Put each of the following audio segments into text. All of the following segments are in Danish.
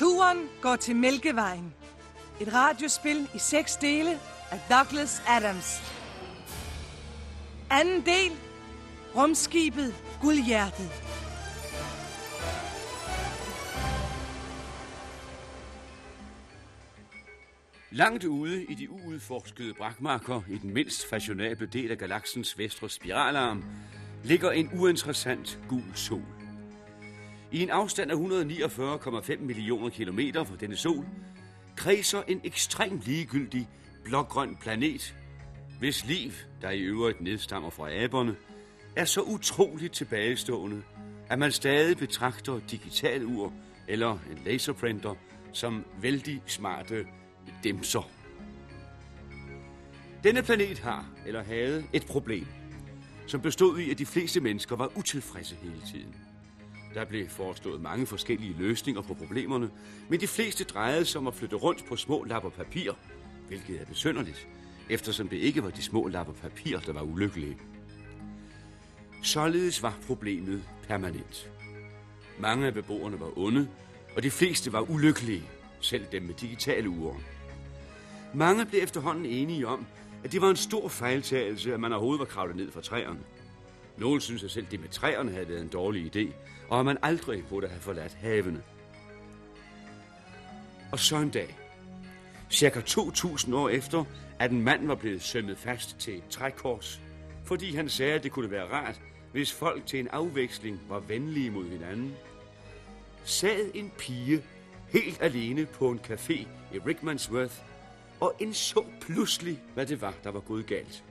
Turen går til Mælkevejen. Et radiospil i seks dele af Douglas Adams. Anden del. Rumskibet Guldhjertet. Langt ude i de uudforskede brakmarker i den mindst fashionable del af galaksens vestre spiralarm ligger en uinteressant gul sol. I en afstand af 149,5 millioner kilometer fra denne sol kredser en ekstremt ligegyldig blågrøn planet, hvis liv, der i øvrigt nedstammer fra aberne, er så utroligt tilbagestående, at man stadig betragter digitalur eller en laserprinter som vældig smarte demser. Denne planet har, eller havde, et problem, som bestod i, at de fleste mennesker var utilfredse hele tiden. Der blev foreslået mange forskellige løsninger på problemerne, men de fleste drejede sig om at flytte rundt på små lapper papir, hvilket er besynderligt, eftersom det ikke var de små lapper papir, der var ulykkelige. Således var problemet permanent. Mange af beboerne var onde, og de fleste var ulykkelige, selv dem med digitale uger. Mange blev efterhånden enige om, at det var en stor fejltagelse, at man overhovedet var kravlet ned fra træerne. Nogle synes, at selv det med træerne havde været en dårlig idé, og at man aldrig burde have forladt havene. Og så en dag, cirka 2.000 år efter, at en mand var blevet sømmet fast til et trækors, fordi han sagde, at det kunne være rart, hvis folk til en afveksling var venlige mod hinanden, sad en pige helt alene på en café i Rickmansworth og indså pludselig, hvad det var, der var gået galt.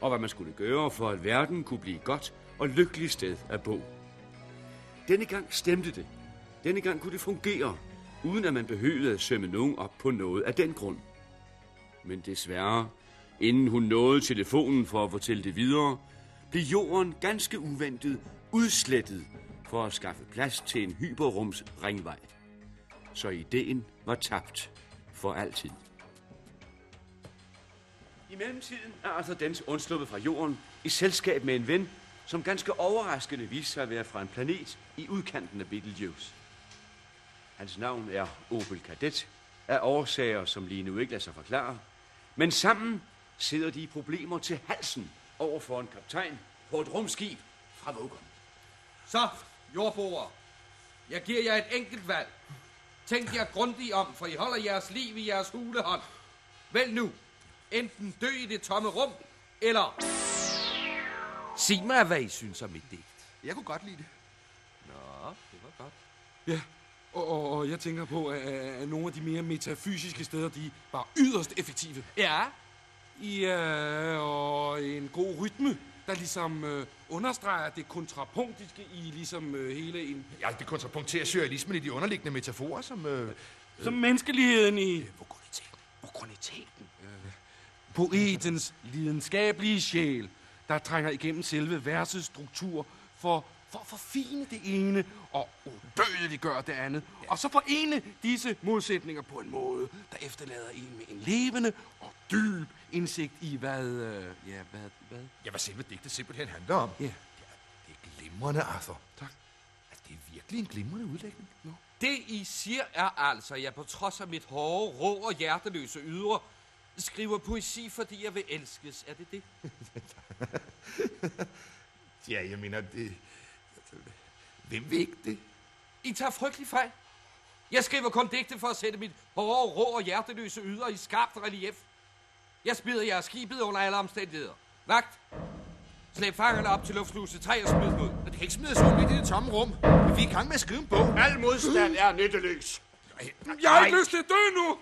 Og hvad man skulle gøre, for at verden kunne blive et godt og lykkeligt sted at bo. Denne gang stemte det. Denne gang kunne det fungere, uden at man behøvede at sømme nogen op på noget af den grund. Men desværre, inden hun nåede telefonen for at fortælle det videre, blev jorden ganske uventet udslettet for at skaffe plads til en hyperrums ringvej. Så ideen var tabt for altid. I mellemtiden er altså Arthur Dent undsluppet fra jorden i selskab med en ven, som ganske overraskende viser sig at være fra en planet i udkanten af Betelgeuse. Hans navn er Opel Kadet, af årsager, som lige nu ikke lader sig forklare. Men sammen sidder de i problemer til halsen over for en kaptajn på et rumskib fra Vogon. Så, jordboere, jeg giver jer et enkelt valg. Tænk jer grundigt om, for I holder jeres liv i jeres hulehånd. Vælg nu. Enten dø i det tomme rum, eller... Sig mig, hvad I synes om mit digt. Jeg kunne godt lide det. Nå, det var godt. Ja, og, og, og jeg tænker på, at, at nogle af de mere metafysiske steder, de var yderst effektive. Ja, Ja, og en god rytme, der ligesom øh, understreger det kontrapunktiske i ligesom øh, hele en... Ja, det kontrapunkterer surrealismen i de underliggende metaforer, som... Øh, Som menneskeligheden i vokoliteten. okroniteten. Øh, poetens lidenskabelige sjæl, der trænger igennem selve versets struktur for, for at forfine det ene og udødeligt gøre det andet. Ja. Og så forene disse modsætninger på en måde, der efterlader en med en levende og dyb indsigt i, hvad... Øh, ja, hvad, hvad? Ja, hvad selve digtet simpelthen handler om. Ja. Det er glimrende, Arthur. Tak. Altså, det er virkelig en glimrende udlægning. Nå. det I siger er altså, at jeg på trods af mit hårde, rå og hjerteløse ydre, skriver poesi, fordi jeg vil elskes. Er det det? Ja, jeg mener, det... Hvem vil ikke det? I tager frygtelig fejl. Jeg skriver kun digte for at sætte mit hårde, rå og hjerteløse yder i skarpt relief. Jeg smider jeres skibet under alle omstændigheder. Vagt! Slæb fangerne op til luftsluse 3 og smid dem ud. Det kan ikke smides ud midt i det tomme rum. Vi er i gang med at skrive en bog. Al modstand er nytteløs. Jeg har ikke lyst til at dø nu!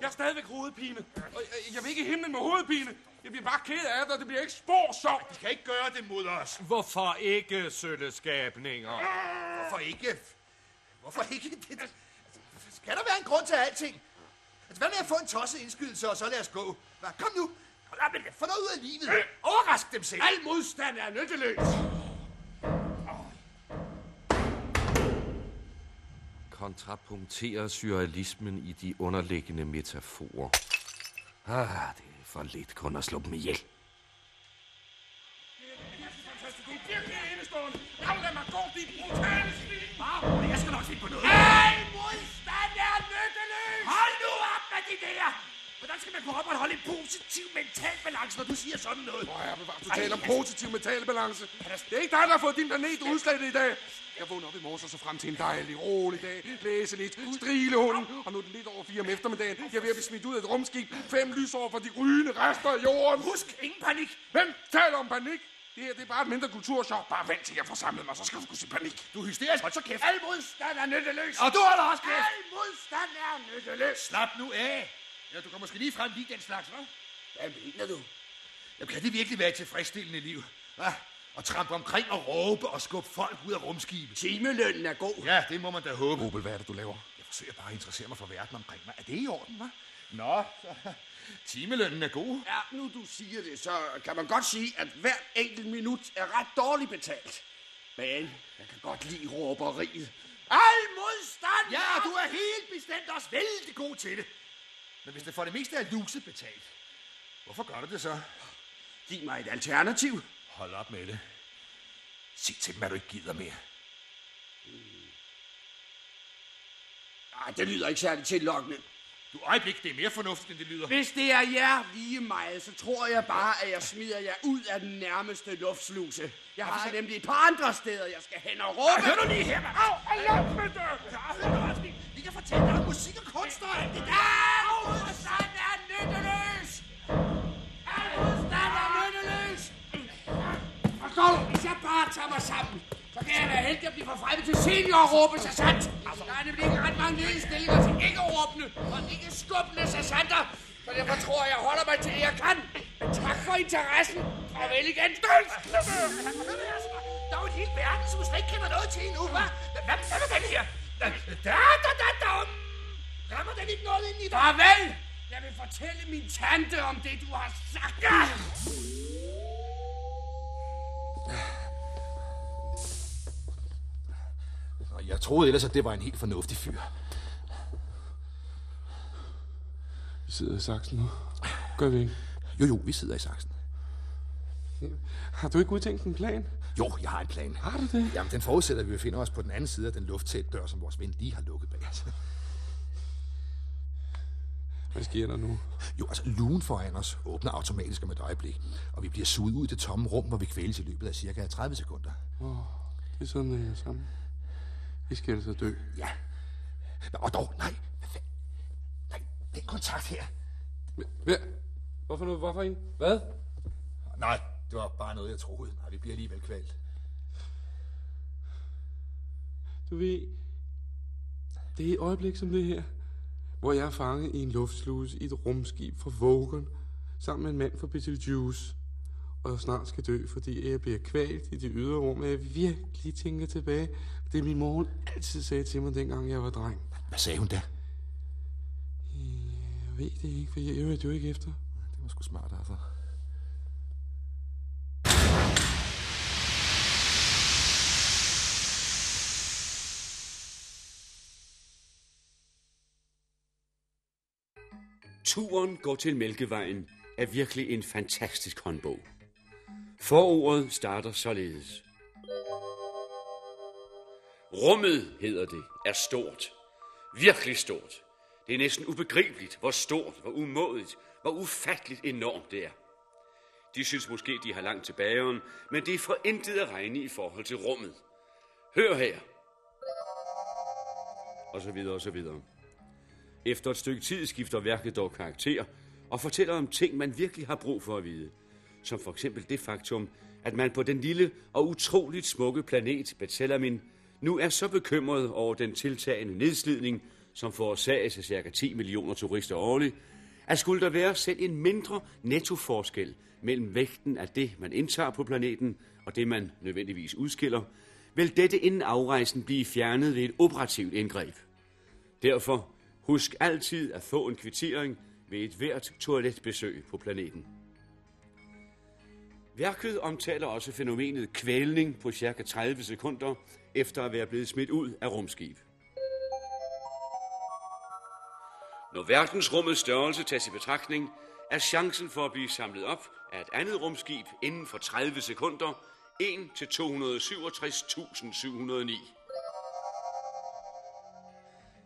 Jeg er stadigvæk hovedpine. Og jeg, jeg vil ikke i himlen med hovedpine. Jeg bliver bare ked af det, og det bliver ikke spor sjovt. De kan ikke gøre det mod os. Hvorfor ikke, sølleskabninger? Hvorfor ikke? Hvorfor ikke? Det, det, skal der være en grund til alting? Altså, hvad med at få en tosset indskydelse, og så lad os gå? Hva? Kom nu. Lad mig få noget ud af livet. Overrask dem selv. Al modstand er nytteløs. kontrapunkterer surrealismen i de underliggende metaforer. Ah, det er for lidt kun at slå dem ihjel. Ah, jeg skal nok finde på noget. Hey, modstand er nytteløs! Hold nu op med de der! Hvordan skal man kunne opretholde en positiv mental balance, når du siger sådan noget? Hvor er bevares, du taler om positiv mentalbalance. Det er ikke dig, der har fået din planet udslettet i dag. Jeg vågnede op i morges og så frem til en dejlig, rolig dag. Læse lidt, strile hunden, og nu er det lidt over fire om eftermiddagen. Jeg er ved at blive smidt ud af et rumskib. Fem lysår for de rygende rester af jorden. Husk, ingen panik. Hvem taler om panik? Det her det er bare et mindre kulturchok. Bare vent til jeg får samlet mig, så skal du kunne se panik. Du er hysterisk. Hold så kæft. Al modstand er nytteløs. Og du holder også kæft. Al modstand er nytteløs. Slap nu af. Ja, du kan måske lige frem lige den slags, hva'? Hvad mener du? Jamen, kan det virkelig være et tilfredsstillende liv? Hva? At trampe omkring og råbe og skubbe folk ud af rumskibet. Timelønnen er god. Ja, det må man da håbe. Opel, hvad er det, du laver? Jeg forsøger bare at interessere mig for verden omkring mig. Er det i orden, hva'? Nå, så timelønnen er god. Ja, nu du siger det, så kan man godt sige, at hver enkelt minut er ret dårligt betalt. Men jeg kan godt lide råberiet. Al modstand! Ja, du er helt bestemt også vældig god til det. Men hvis det for det meste er luset betalt, hvorfor gør du det så? Giv mig et alternativ. Hold op med det. Sig til dem, at du ikke gider mere. Ej, det lyder ikke særlig tillokkende. Du øjeblik, det er mere fornuftigt, end det lyder. Hvis det er jer lige meget, så tror jeg bare, at jeg smider jer ud af den nærmeste luftsluse. Jeg har nemlig et par andre steder, jeg skal hen og råbe. Hør nu lige her, mand. Au, au, med det! Vi kan fortælle dig om musik og kunst og alt det der. Jeg bare tager mig sammen, så kan jeg være heldig at blive forfremmet til seniorråbe sergeant. Der er nemlig ikke ret mange ledige stillinger til ikke råbende og ikke skubbende sergeanter. Så derfor tror jeg, jeg holder mig til det, jeg kan. Men tak for interessen. Farvel igen. Døls! Der er jo en hel verden, som du slet ikke kender noget til endnu, hva'? Hvad, med den her? Da, da, da, da, da. Rammer den ikke noget ind i dig? Farvel! Jeg vil fortælle min tante om det, du har sagt. Jeg troede ellers, at det var en helt fornuftig fyr. Vi sidder i saksen nu. Gør vi ikke? Jo, jo, vi sidder i saksen. Har du ikke udtænkt en plan? Jo, jeg har en plan. Har du det? Jamen, den forudsætter, at vi befinder os på den anden side af den lufttæt dør, som vores ven lige har lukket bag os. Hvad sker der nu? Jo, altså, lugen foran os åbner automatisk om et øjeblik, og vi bliver suget ud i det tomme rum, hvor vi kvæles i løbet af cirka 30 sekunder. Åh, oh, det er sådan, det er sammen. Vi skal altså dø. Ja. Nå, Og dog, nej. Nej, den kontakt her. Hvad? Hvorfor noget? Hvorfor en? Hvad? Nej, det var bare noget, jeg troede. Nej, vi bliver alligevel kvalt. Du ved, det er et øjeblik som det her, hvor jeg er fanget i en luftsluse i et rumskib fra Vogon, sammen med en mand fra Betelgeuse, og jeg snart skal dø, fordi jeg bliver kvalt i det ydre rum, og jeg virkelig tænker tilbage. Det min mor altid sagde til mig, dengang jeg var dreng. Hvad sagde hun da? Jeg ved det ikke, for jeg hørte jo ikke efter. Det var sgu smart, altså. Turen går til Mælkevejen er virkelig en fantastisk håndbog. Forordet starter således. Rummet, hedder det, er stort. Virkelig stort. Det er næsten ubegribeligt, hvor stort, hvor umådigt, hvor ufatteligt enormt det er. De synes måske, de har langt til bageren, men det er for intet at regne i forhold til rummet. Hør her. Og så videre, og så videre. Efter et stykke tid skifter værket dog karakter og fortæller om ting, man virkelig har brug for at vide. Som for eksempel det faktum, at man på den lille og utroligt smukke planet Betelamin nu er så bekymret over den tiltagende nedslidning, som forårsages af ca. 10 millioner turister årligt, at skulle der være selv en mindre nettoforskel mellem vægten af det, man indtager på planeten, og det, man nødvendigvis udskiller, vil dette inden afrejsen blive fjernet ved et operativt indgreb. Derfor husk altid at få en kvittering ved et hvert toiletbesøg på planeten. Værket omtaler også fænomenet kvælning på cirka 30 sekunder efter at være blevet smidt ud af rumskib. Når verdensrummets størrelse tages i betragtning, er chancen for at blive samlet op af et andet rumskib inden for 30 sekunder 1 til 267.709.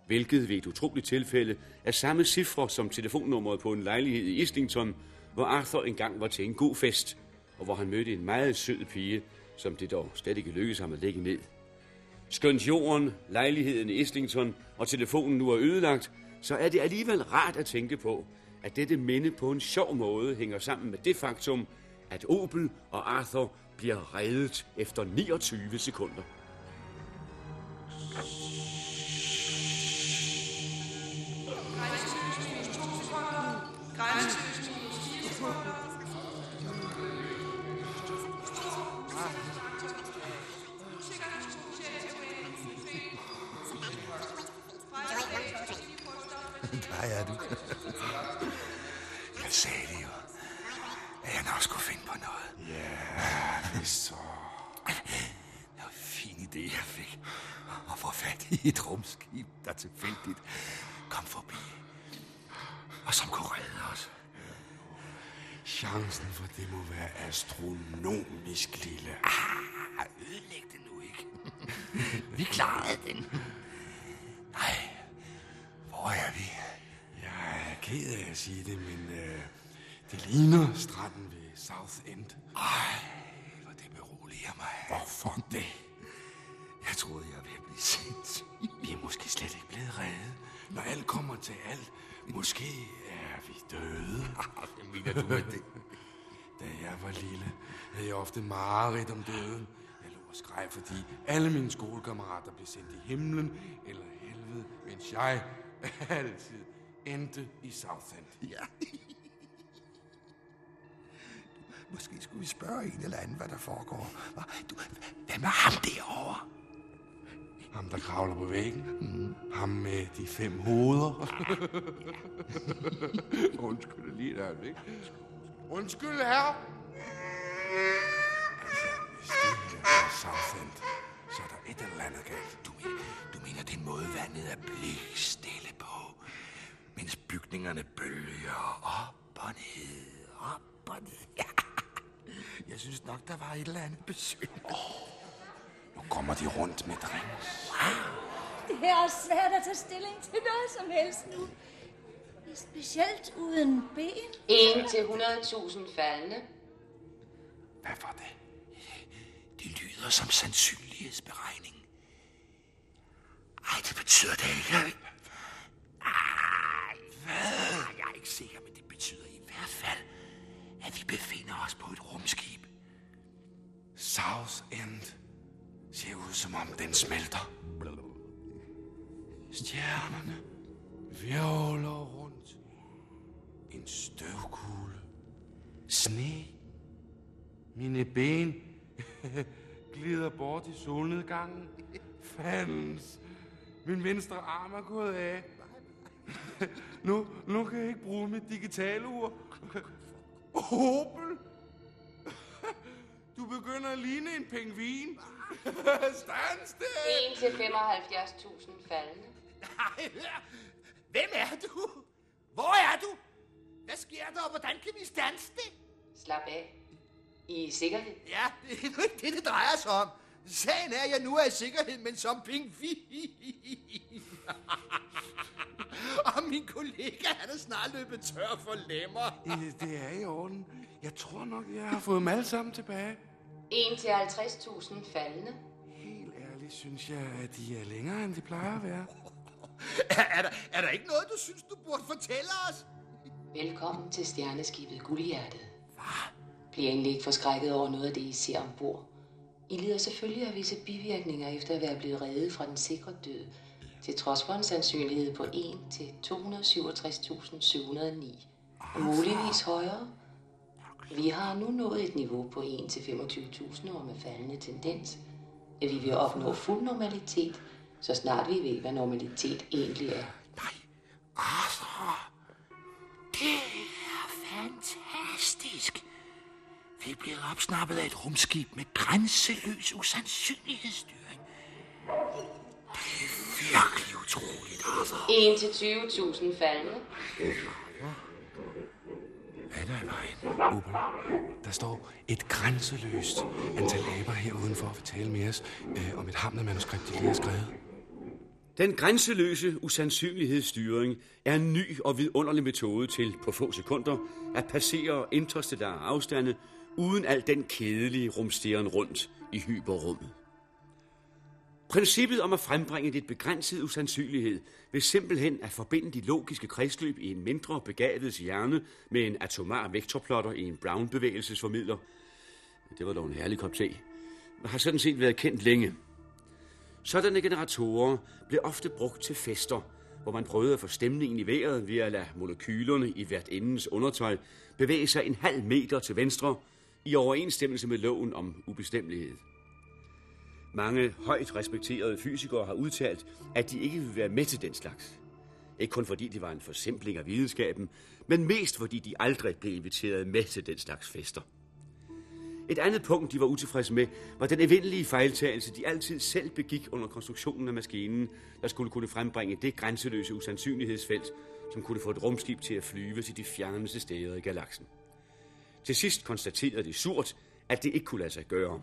hvilket ved et utroligt tilfælde er samme cifre som telefonnummeret på en lejlighed i Islington, hvor Arthur engang var til en god fest, og hvor han mødte en meget sød pige, som det dog slet ikke lykkedes ham at lægge ned. Skønt jorden, lejligheden i Islington og telefonen nu er ødelagt, så er det alligevel rart at tænke på, at dette minde på en sjov måde hænger sammen med det faktum, at Opel og Arthur bliver reddet efter 29 sekunder. Sagde det jo, at jeg nok skulle finde på noget. Ja, vist så. Det var en fin idé, jeg fik. At få fat i et rumskib, der tilfældigt kom forbi. Og som kunne redde os. Chancen for det må være astronomisk lille. Ah, ødelæg det nu ikke. vi klarede den. Nej, hvor er vi? Jeg er ked af at sige det, men øh, det ligner stranden ved South End. Ej, hvor det beroliger mig. Hvorfor det? Jeg troede, jeg ville blive sindssyg. Vi er måske slet ikke blevet reddet. Når alt kommer til alt, måske er vi døde. Hvad mener du med det? Da jeg var lille, havde jeg ofte mareridt om døden. Jeg lå og skreg, fordi alle mine skolekammerater blev sendt i himlen eller helvede, mens jeg altid endte i Southend. Ja. Måske skulle vi spørge en eller anden, hvad der foregår. Du, hvem er ham derovre? Ham, der kravler på væggen. Mm. Ham med de fem hoveder. Undskyld lige der, ikke? Undskyld, herre. Altså, hvis det her er Southend, så er der et eller andet galt. Du mener, du mener den måde, vandet er på, mens bygningerne bølger op og ned, op og ned. Ja. Jeg synes nok, der var et eller andet besøg. Nu kommer de rundt med drinks. Det her er svært at tage stilling til noget som helst nu. Specielt uden ben. 1 til 100.000 faldende. Hvad var det? Det lyder som sandsynlighedsberegning. Ej, det betyder det ikke. Jeg er ikke sikker, men det betyder i hvert fald, at vi befinder os på et rumskib. South End ser ud som om den smelter. Stjernerne virvler rundt. En støvkugle. Sne. Mine ben glider bort i solnedgangen. Fandens. Min venstre arm er gået af. Nu, nu kan jeg ikke bruge mit digitale ur. Opel! Du begynder at ligne en pingvin. Stans det! 1 til 75.000 faldende. Nej, hvem er du? Hvor er du? Hvad sker der, og hvordan kan vi stanse det? Slap af. I er i sikkerhed. Ja, det er ikke det, det drejer sig om. Sagen er, at jeg nu er i sikkerhed, men som pingvin. og min kollega, han er snart løbet tør for lemmer. Det, det er i orden. Jeg tror nok, jeg har fået dem alle sammen tilbage. 1 til 50.000 faldende. Helt ærligt synes jeg, at de er længere, end de plejer at være. Er, er, der, er der ikke noget, du synes, du burde fortælle os? Velkommen til stjerneskibet Guldhjertet. Bliver egentlig ikke forskrækket over noget af det, I ser ombord. I lider selvfølgelig af visse bivirkninger efter at være blevet reddet fra den sikre død, til trods for en sandsynlighed på 1 til 267.709, og muligvis højere. Vi har nu nået et niveau på 1 til 25.000 år med faldende tendens, at vi vil opnå fuld normalitet, så snart vi ved, hvad normalitet egentlig er. Nej, Arthur. Det er fantastisk. Vi er blevet opsnappet af et rumskib med grænseløs usandsynlighedsstyring. Virkelig utroligt, Arthur. 1 til 20.000 faldende. Hvad er der i vejen? Opel, der står et grænseløst antal aber her udenfor at fortælle med os øh, om et hamlet manuskript, de lige har skrevet. Den grænseløse usandsynlighedsstyring er en ny og vidunderlig metode til på få sekunder at passere interstellare afstande uden al den kedelige rumsteren rundt i hyperrummet. Princippet om at frembringe dit begrænsede usandsynlighed ved simpelthen at forbinde de logiske kredsløb i en mindre begavet hjerne med en atomar vektorplotter i en Brown-bevægelsesformidler, det var dog en herlig kop te, har sådan set været kendt længe. Sådanne generatorer blev ofte brugt til fester, hvor man prøvede at få stemningen i vejret ved at lade molekylerne i hvert endens undertøj bevæge sig en halv meter til venstre i overensstemmelse med loven om ubestemmelighed. Mange højt respekterede fysikere har udtalt, at de ikke vil være med til den slags. Ikke kun fordi det var en forsimpling af videnskaben, men mest fordi de aldrig blev inviteret med til den slags fester. Et andet punkt, de var utilfredse med, var den evindelige fejltagelse, de altid selv begik under konstruktionen af maskinen, der skulle kunne frembringe det grænseløse usandsynlighedsfelt, som kunne få et rumskib til at flyve til de fjerneste steder i galaksen. Til sidst konstaterede de surt, at det ikke kunne lade sig gøre.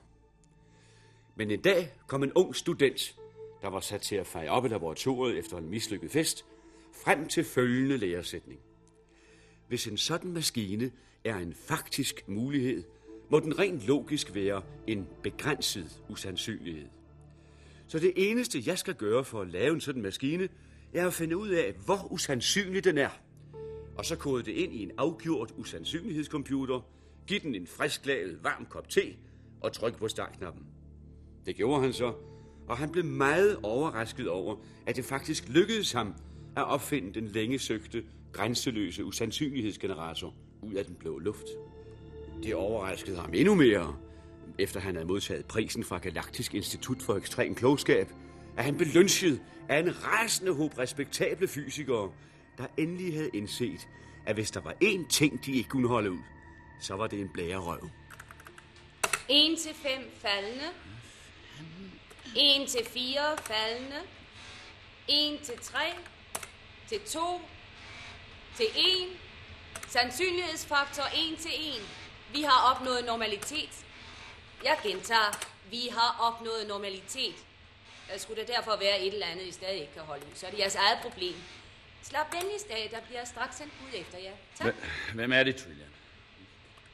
Men en dag kom en ung student, der var sat til at feje op i laboratoriet efter en mislykket fest, frem til følgende læresætning. Hvis en sådan maskine er en faktisk mulighed, må den rent logisk være en begrænset usandsynlighed. Så det eneste, jeg skal gøre for at lave en sådan maskine, er at finde ud af, hvor usandsynlig den er. Og så kode det ind i en afgjort usandsynlighedscomputer, give den en frisklaget varm kop te og tryk på startknappen. Det gjorde han så, og han blev meget overrasket over, at det faktisk lykkedes ham at opfinde den længe søgte, grænseløse usandsynlighedsgenerator ud af den blå luft. Det overraskede ham endnu mere, efter han havde modtaget prisen fra Galaktisk Institut for Ekstrem Klogskab, at han blev lynchet af en rasende håb respektable fysikere, der endelig havde indset, at hvis der var én ting, de ikke kunne holde ud, så var det en blærerøv. 1 til 5 faldende. 1 til 4 faldende. 1 til 3. Til 2. Til 1. Sandsynlighedsfaktor 1 til 1. Vi har opnået normalitet. Jeg gentager. Vi har opnået normalitet. Der skulle der derfor være et eller andet, I stadig ikke kan holde ud. Så er det jeres eget problem. Slap venligst af, der bliver straks sendt ud efter jer. Tak. Hvem er det, Trillian?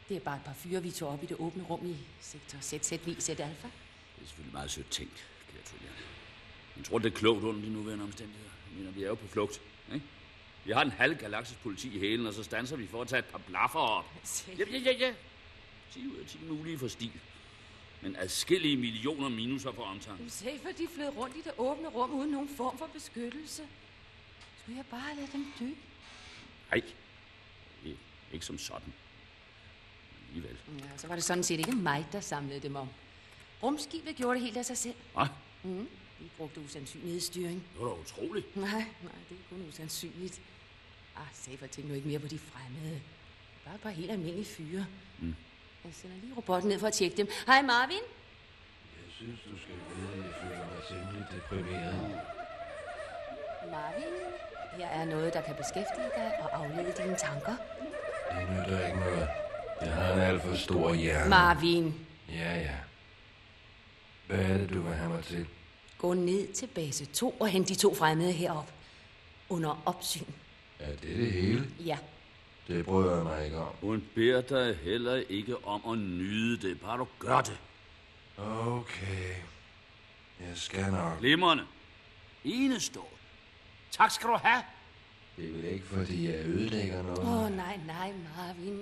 Det er bare et par fyre, vi tog op i det åbne rum i sektor ZZV Z Alpha. Det er selvfølgelig meget sødt tænkt, kære Trillian. Jeg tror, det er klogt under de nuværende omstændigheder. Jeg mener, vi er jo på flugt, ikke? Vi har en halv galaktisk politi i hælen, og så stanser vi for at tage et par blaffer op. Ja, ja, ja, ja. 10 ud af 10 mulige for stil. Men adskillige millioner minuser for omtanke. For de flød rundt i det åbne rum uden nogen form for beskyttelse. Skulle jeg bare lade dem dø? Nej, ikke, ikke som sådan. Alligevel. Ja, så var det sådan set ikke mig, der samlede dem om. Rumskibet gjorde det helt af sig selv. Hvad? Mm. Vi brugte usandsynlighedsstyring. Det var da utroligt. Nej, nej, det er kun usandsynligt. Ah, Safer, tænk nu ikke mere på de fremmede. Bare et par helt almindelige fyre. Mm. Jeg sender lige robotten ned for at tjekke dem. Hej Marvin. Jeg synes, du skal vide, at jeg føler mig temmelig deprimeret. Marvin, her er noget, der kan beskæftige dig og aflede dine tanker. Det nytter ikke noget. Jeg har en alt for stor hjerne. Marvin, Ja, ja. Hvad er det, du vil have mig til? gå ned til base 2 og hent de to fremmede herop. Under opsyn. Er det det hele? Ja. Det bryder jeg mig ikke om. Hun beder dig heller ikke om at nyde det. Bare du gør det. Okay. Jeg skal nok. Glimrende. Enestående. Tak skal du have. Det er vel ikke, fordi jeg ødelægger noget? Åh, oh, nej, nej, Marvin.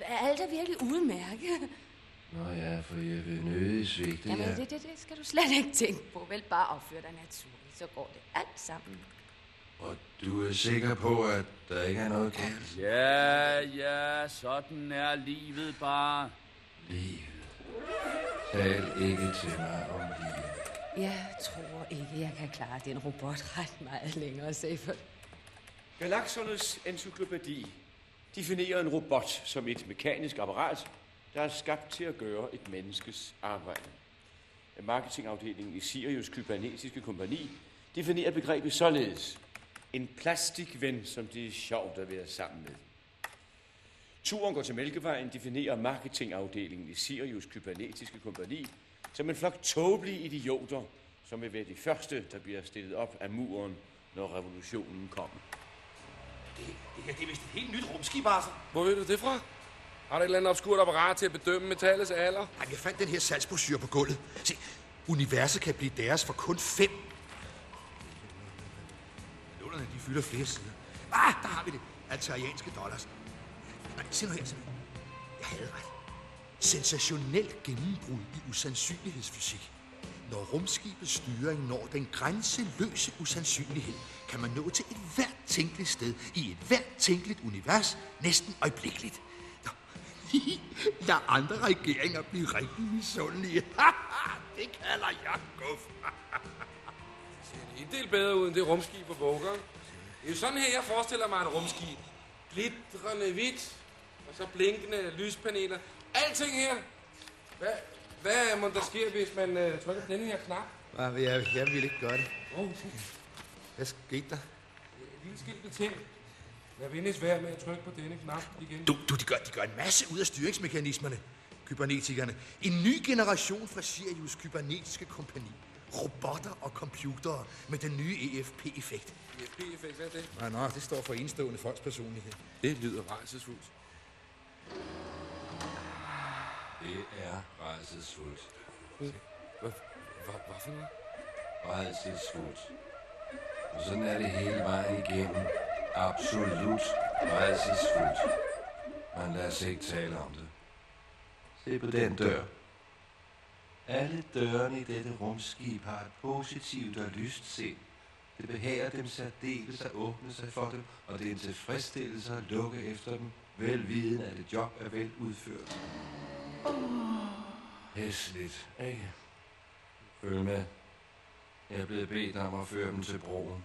Er alt er virkelig udmærket? Nå ja, for jeg vil nødig svigte Jamen, jer. det, det, det skal du slet ikke tænke på. Vel bare opføre dig naturligt, så går det alt sammen. Og du er sikker på, at der ikke er noget galt? Ja, ja, sådan er livet bare. Livet. Tal ikke til mig om livet. Jeg tror ikke, jeg kan klare den robot ret meget længere, Safer. Galaksernes encyklopædi definerer en robot som et mekanisk apparat, der er skabt til at gøre et menneskes arbejde. Marketingafdelingen i Sirius Kybernetiske Kompani definerer begrebet således. En plastikven, som det er sjovt at være sammen med. Turen går til Mælkevejen definerer marketingafdelingen i Sirius Kybernetiske Kompani som en flok tåbelige idioter, som vil være de første, der bliver stillet op af muren, når revolutionen kommer. Det, det her det er vist et helt nyt rumskib, Arthur. Hvor ved du det fra? Har du et eller andet obskurt apparat til at bedømme metallets alder? Ej, jeg fandt den her salgsbrochure på gulvet. Se, universet kan blive deres for kun fem. Nullerne, de fylder flere sider. Ah, der har vi det. Altarianske dollars. Nej, se nu her, se nu. Jeg havde ret. Sensationelt gennembrud i usandsynlighedsfysik. Når rumskibets styring når den grænseløse usandsynlighed, kan man nå til et hvert tænkeligt sted i et hvert tænkeligt univers næsten øjeblikkeligt. Lad andre regeringer blive rigtig misundelige. det kalder jeg guf. En del bedre ud end det rumskib på Våger. Det er jo sådan her, jeg forestiller mig et rumskib. Glitrende hvidt, og så blinkende lyspaneler. Alting her. Hvad, hvad må der ske, hvis man uh, trykker på denne her knap? Nej, jeg, jeg vil ikke gøre det. Oh, Hvad skete der? lille skilt ting. Lad venligst være med at trykke på denne knap igen. Du, du de, gør, de gør en masse ud af styringsmekanismerne, kybernetikerne. En ny generation fra Sirius kybernetiske kompani. Robotter og computere med den nye EFP-effekt. EFP-effekt, hvad er det? Nej, nej, det står for enestående folks personlighed. Det lyder rejsesfuldt. Det er rejsesfuldt. Hvad, hvad, hvad for noget? Rejsesfuldt. Og sådan er det hele vejen igennem. Absolut rejsesfuldt. Men lad os ikke tale om det. Se på den dør. Alle dørene i dette rumskib har et positivt og lyst sind. Det behager dem særdeles at åbne sig for dem, og det er en tilfredsstillelse at lukke efter dem, velviden at et job er vel udført. Hæsligt, ikke? Følg med. Jeg er blevet bedt om at føre dem til broen.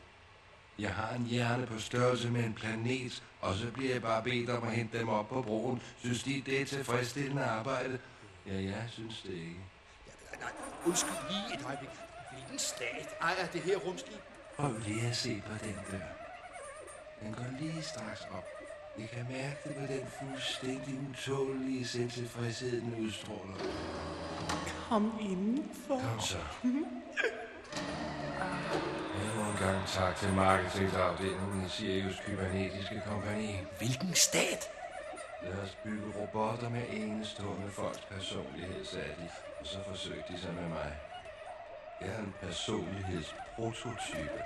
Jeg har en hjerne på størrelse med en planet, og så bliver jeg bare bedt om at hente dem op på broen. Synes de, det er tilfredsstillende arbejde? Ja, jeg synes det ikke. Nej, undskyld lige et øjeblik. Hvilken stat ejer det her rumskib? Prøv lige at se på den dør. Den går lige straks op. I kan mærke det på den fuldstændig utålige selvtilfredshed, den udstråler. Kom indenfor. Kom så. Endnu en gang tak til markedsafdelingen i Sirius Kybernetiske Kompani. Hvilken stat? Lad os bygge robotter med enestående folks personlighed, sagde de, og så forsøgte de sig med mig. Jeg er en personlighedsprototype.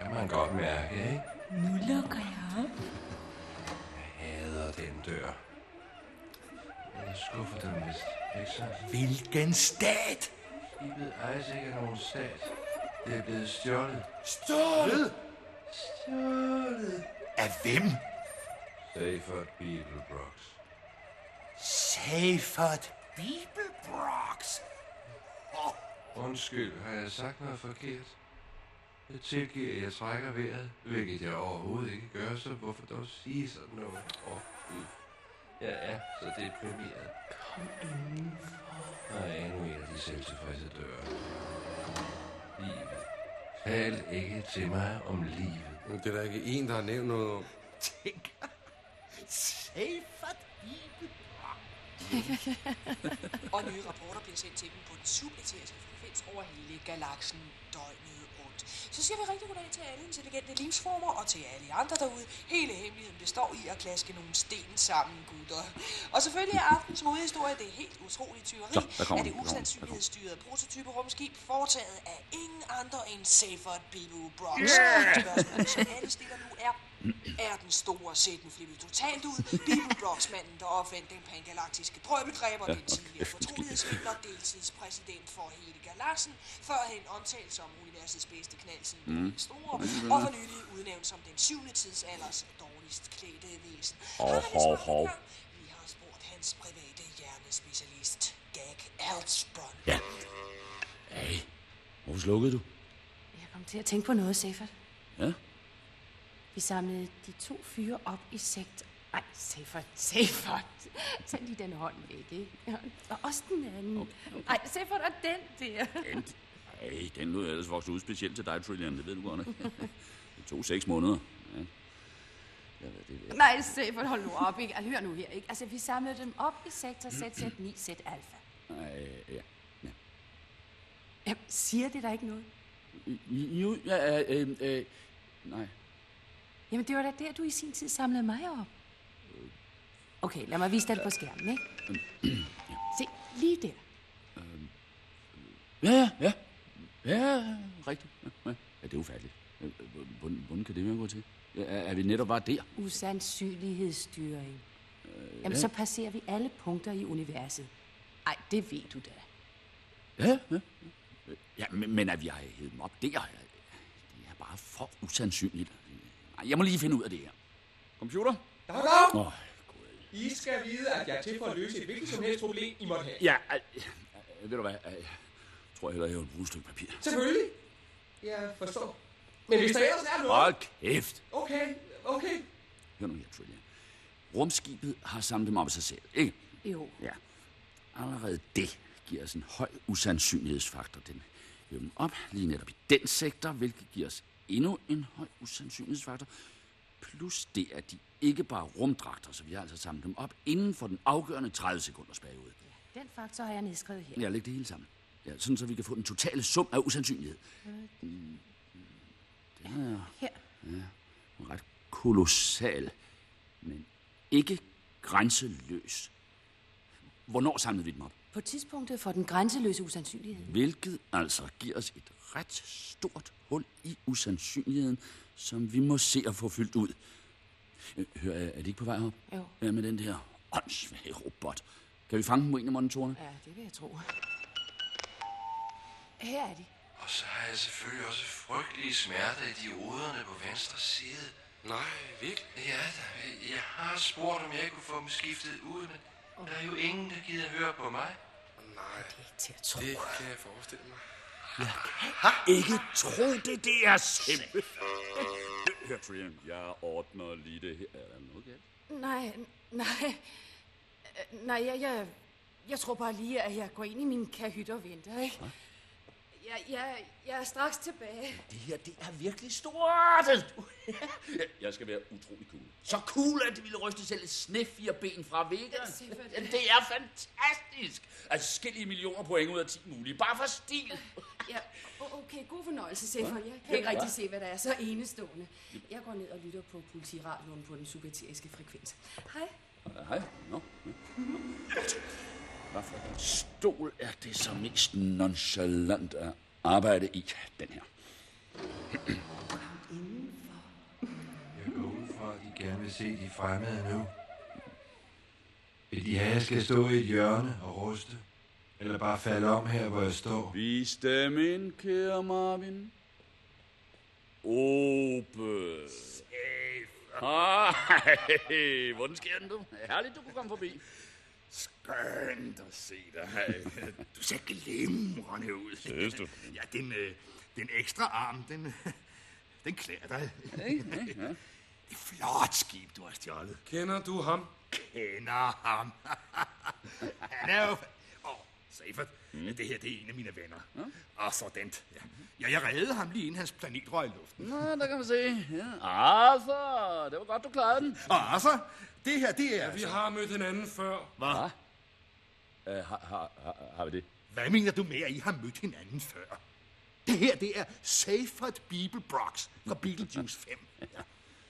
Kan man godt mærke, ikke? Nu lukker jeg op. Jeg hader den dør. Jeg skuffer dem vist, ikke sandt? Hvilken stat? Skibet ikke af nogen stat. Det er blevet stjålet. Stjålet? Stjålet? Af hvem? Seyfert Beeblebrox. Seyfert Bibelbrox. Oh. Undskyld, har jeg sagt noget forkert? Jeg tilgiver, at jeg trækker vejret, hvilket jeg overhovedet ikke gør, så hvorfor dog sige sådan noget? Åh, oh, Gud. Jeg er så deprimeret. Kom indenfor. Der er endnu en af de selvtilfredse døre. Livet. Tal ikke til mig om livet. Men det er der ikke en, der har nævnt noget om. Tænk. Seyfert Bibelbrox. og nye rapporter bliver sendt til dem på den subeteriske frekvens over hele galaksen døgnet rundt. Så siger vi rigtig goddag til alle intelligente livsformer og til alle andre derude. Hele hemmeligheden består i at klaske nogle sten sammen, gutter. Og selvfølgelig er aftens hovedhistorie det helt utrolige tyveri Så, af det usandsynlighedsstyrede prototype rumskib foretaget af ingen andre end Seyfert Bibu Brox. Yeah! Spørgsmålet, som alle stiller nu er, er den store sætten flippet totalt ud. Bibu Brox, manden, der opfandt den pangalaktiske drøbedræber, Ja, den tidligere fortrolighedsvidner, deltidspræsident for hele galaksen, førhen omtalt som universets bedste knald siden Mm. store, Mm. og for nylig udnævnt som den syvende tidsalders dårligst klædte væsen. Lidt hov, hov. Vi har spurgt hans private hjernespecialist, Gag Altsbrøn. Ja. Hey, hvorfor slukkede du? Jeg kom til at tænke på noget, Sefert. Ja? Vi samlede de to fyre op i sekt. Ej, Sefert, Sefert. Tag lige den hånd væk, ikke? Ja, Og også den anden. Okay, okay. Ej, Sefert, og den der. Den, hey, den lød ellers vokset ud specielt til dig, Trillian. Det ved du godt, ikke? Det tog seks måneder. Ja. Ja, hvad det er. Nej, Sefert, hold nu op, ikke? Altså, Hør nu her, ikke? Altså, vi samlede dem op i sektor Z, Z9, Z alfa. Nej, ja. Ja, Ja, siger det der ikke noget? Jo, ja, øh, øh, nej. Jamen, det var da der, du i sin tid samlede mig op. Okay, lad mig vise dig det på skærmen, ikke? Se, lige der. Ja, ja, ja. Ja, rigtigt. Ja, ja. ja det er ufatteligt. Øh, øh, Hvordan, hvordan kan det være gå til? Ja, er, vi netop bare der? Usandsynlighedsstyring. Jamen, ja. så passerer vi alle punkter i universet. Ej, det ved du da. Ja, ja. Ja, men, men at vi har hævet dem op der, det er bare for usandsynligt. Jeg må lige finde ud af det her. Computer? Dag, dag. Åh, I skal vide, at jeg er til for at løse et hvilket som helst problem, I måtte have. ja, øh, ved du hvad? Jeg tror hellere, jeg vil bruge et stykke papir. Selvfølgelig. Jeg forstår. Men hvis der ellers er noget... Hold kæft. Okay, okay. Hør nu her, Trillian. Rumskibet har samlet dem op af sig selv, ikke? Jo. Ja. Allerede det giver os en høj usandsynlighedsfaktor. Den hiver dem op lige netop i den sektor, hvilket giver os endnu en høj usandsynlighedsfaktor. Plus det, at de ikke bare er rumdragter, så vi har altså samlet dem op inden for den afgørende 30 sekunders periode. Den faktor har jeg nedskrevet her. Jeg lægger det hele sammen. Ja, sådan så vi kan få den totale sum af usandsynlighed. Mm, Den er Her. ja, ret kolossal, men ikke grænseløs. Hvornår samlede vi dem op? På tidspunktet for den grænseløse usandsynlighed. Hvilket altså giver os et ret stort hul i usandsynligheden, som vi må se at få fyldt ud. Øh, Hør, er er de ikke på vej op? Jo. Ja, med den der åndssvage robot. Kan vi fange dem på en af monitorerne? Ja, det vil jeg tro. Her er de. Og så har jeg selvfølgelig også frygtelige smerter i dioderne på venstre side. Nej, virkelig? Ja, da, jeg har spurgt, om jeg ikke kunne få dem skiftet ud, men der er jo ingen, der gider høre på mig. Nej, til at tro. det kan jeg forestille mig. Ikke tro det, det er simpelthen. Hør, Trian, jeg ordner lige det her. Er der noget galt? Nej, nej. Øh, Nej, jeg, jeg, jeg tror bare lige, at jeg går ind i min kahyt og venter, ikke? Jeg, jeg, jeg er straks tilbage. Det her, det er virkelig stort. Jeg skal være utrolig cool. Så cool, at det ville ryste selv et snef fire ben fra væggen. Det er fantastisk. Altså, skille millioner point ud af 10 mulige. Bare for stil. Ja, okay, god fornøjelse, Stefan. Jeg kan ikke rigtig se, hvad der er så enestående. Jeg går ned og lytter på politiradioen på den subateriske frekvens. Hej. Hej. Nå. Nå. Hvad for en stol er det så mest nonchalant at arbejde i? Den her. Jeg går ud fra, at de gerne vil se de fremmede nu. Vil de have, at jeg skal stå i et hjørne og ruste? Eller bare falde om her, hvor jeg står? Vis dem ind, kære Marvin. Ope. Hej. Hvordan sker den, du? Herligt, du kunne komme forbi. Skønt at se dig. Du ser glimrende ud. Synes du? Ja, den, øh, den ekstra arm, den, den klæder dig. Ja, ja. Det er flot skib, du har stjålet. Kender du ham? Kender ham. Han er jo... Åh, oh, Seifert, mm. det her det er en af mine venner. Ja? Og sådan. Ja. ja, jeg reddede ham lige inden hans planet røg i luften. Nå, der kan man se. Ja. Arthur, det var godt, du klarede den. Og Arthur, det her, det er... Ja, vi har mødt hinanden før. Hvad? Uh, har, har, har, har vi det? Hvad mener du med, at I har mødt hinanden før? Det her, det er Seifert Beeble Brox fra Beetlejuice 5. Ja.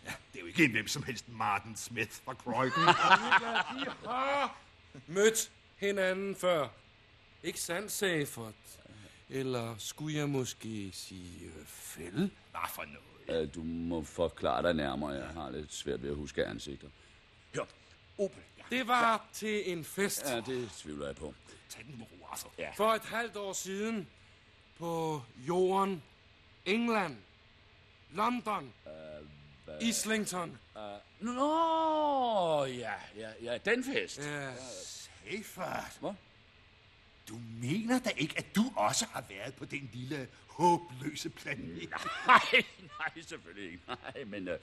ja, det er jo ikke en hvem som helst Martin Smith fra Croydon. Vi har mødt hinanden før. Ikke sandt, Safert? Eller skulle jeg måske sige øh, fælde? Hvad for noget? Uh, du må forklare dig nærmere. Jeg har lidt svært ved at huske ansigter. Hør, Opel. Det var til en fest. Ja, det tvivler jeg på. Tag den med ro, altså. Ja. For et halvt år siden på jorden, England, London, uh, Islington. Uh, Nå, ja, ja, ja, den fest. Ja. Seifert. Hvad? Du mener da ikke, at du også har været på den lille håbløse planet? Nej, nej, selvfølgelig ikke. Nej, men uh,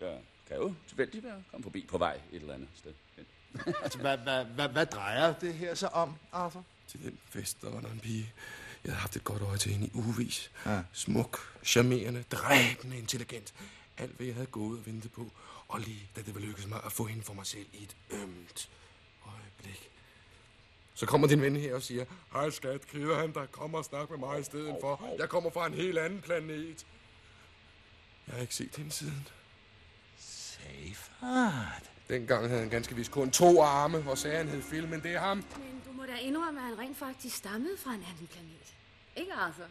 jeg kan jo tilfældigt være komme forbi på vej et eller andet sted. altså, hvad, hvad, hvad, hvad drejer det her så om, Arthur? Til den fest, der var der en pige. Jeg havde haft et godt øje til hende i ugevis. Ja. Smuk, charmerende, dræbende, intelligent. Alt, hvad jeg havde gået og ventet på. Og lige da det var lykkedes mig at få hende for mig selv i et ømt øjeblik, Så kommer din ven her og siger, hej skat, keder han der kommer og snakke med mig i stedet for. Jeg kommer fra en helt anden planet. Jeg har ikke set hende siden. Seyfert? Dengang havde han ganske vist kun to arme, hvor sagde han hed filmen, det er ham. Men du må da indrømme, at han rent faktisk stammede fra en anden planet. Ikke, Arthur?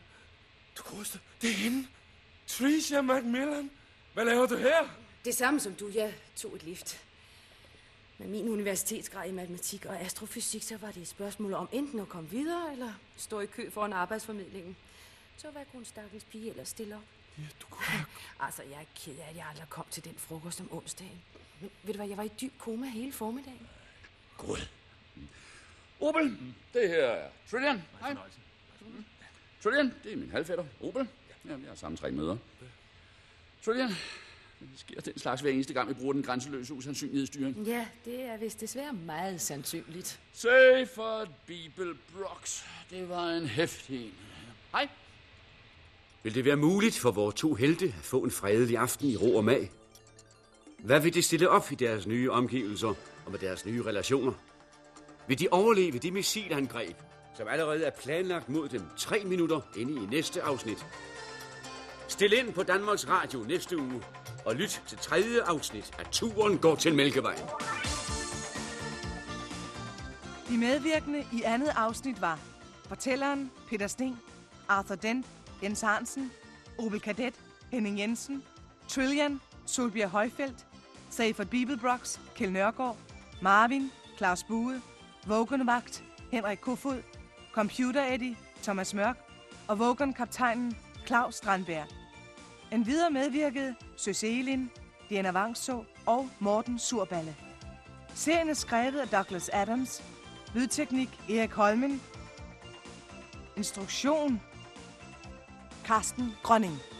Du koster, det er hende. Tricia Macmillan. Hvad laver du her? Det samme som du, jeg tog et lift. Med min universitetsgrad i matematik og astrofysik, så var det et spørgsmål om enten at komme videre, eller stå i kø for en arbejdsformidling. Så hvad kunne en stakkels pige ellers stille op? Ja, du kunne... altså, jeg er ked af, at jeg aldrig kom til den frokost om onsdagen. Men ved du hvad, jeg var i dyb koma hele formiddagen. God. Opel, det her er Trillian. Hej. Trillian, det er min halvfætter. Opel. Jamen, jeg har sammen tre møder. Trillian, det sker den slags hver eneste gang, vi bruger den grænseløse usandsynlighedsstyring. Ja, det er vist desværre meget sandsynligt. Seyfert Bibel Brox. Det var en hæftig en. Hej. Vil det være muligt for vores to helte at få en fredelig aften i ro og mag? Hvad vil de stille op i deres nye omgivelser og med deres nye relationer? Vil de overleve det missilangreb, som allerede er planlagt mod dem tre minutter inde i næste afsnit? Stil ind på Danmarks Radio næste uge og lyt til tredje afsnit af Turen går til Mælkevejen. De medvirkende i andet afsnit var fortælleren Peter Sten, Arthur Dent, Jens Hansen, Opel Kadet, Henning Jensen, Trillian, Solbjerg Højfeldt, Seifert Bibelbrox, Kjell Nørgaard, Marvin, Claus Bue, Vågenvagt, Henrik Kofod, Computer Eddie, Thomas Mørk og Vågen-kaptajnen Claus Strandberg. En videre medvirkede Søs Elin, Diana Vangså og Morten Surballe. Serien er skrevet af Douglas Adams, lydteknik Erik Holmen, instruktion Carsten Grønning.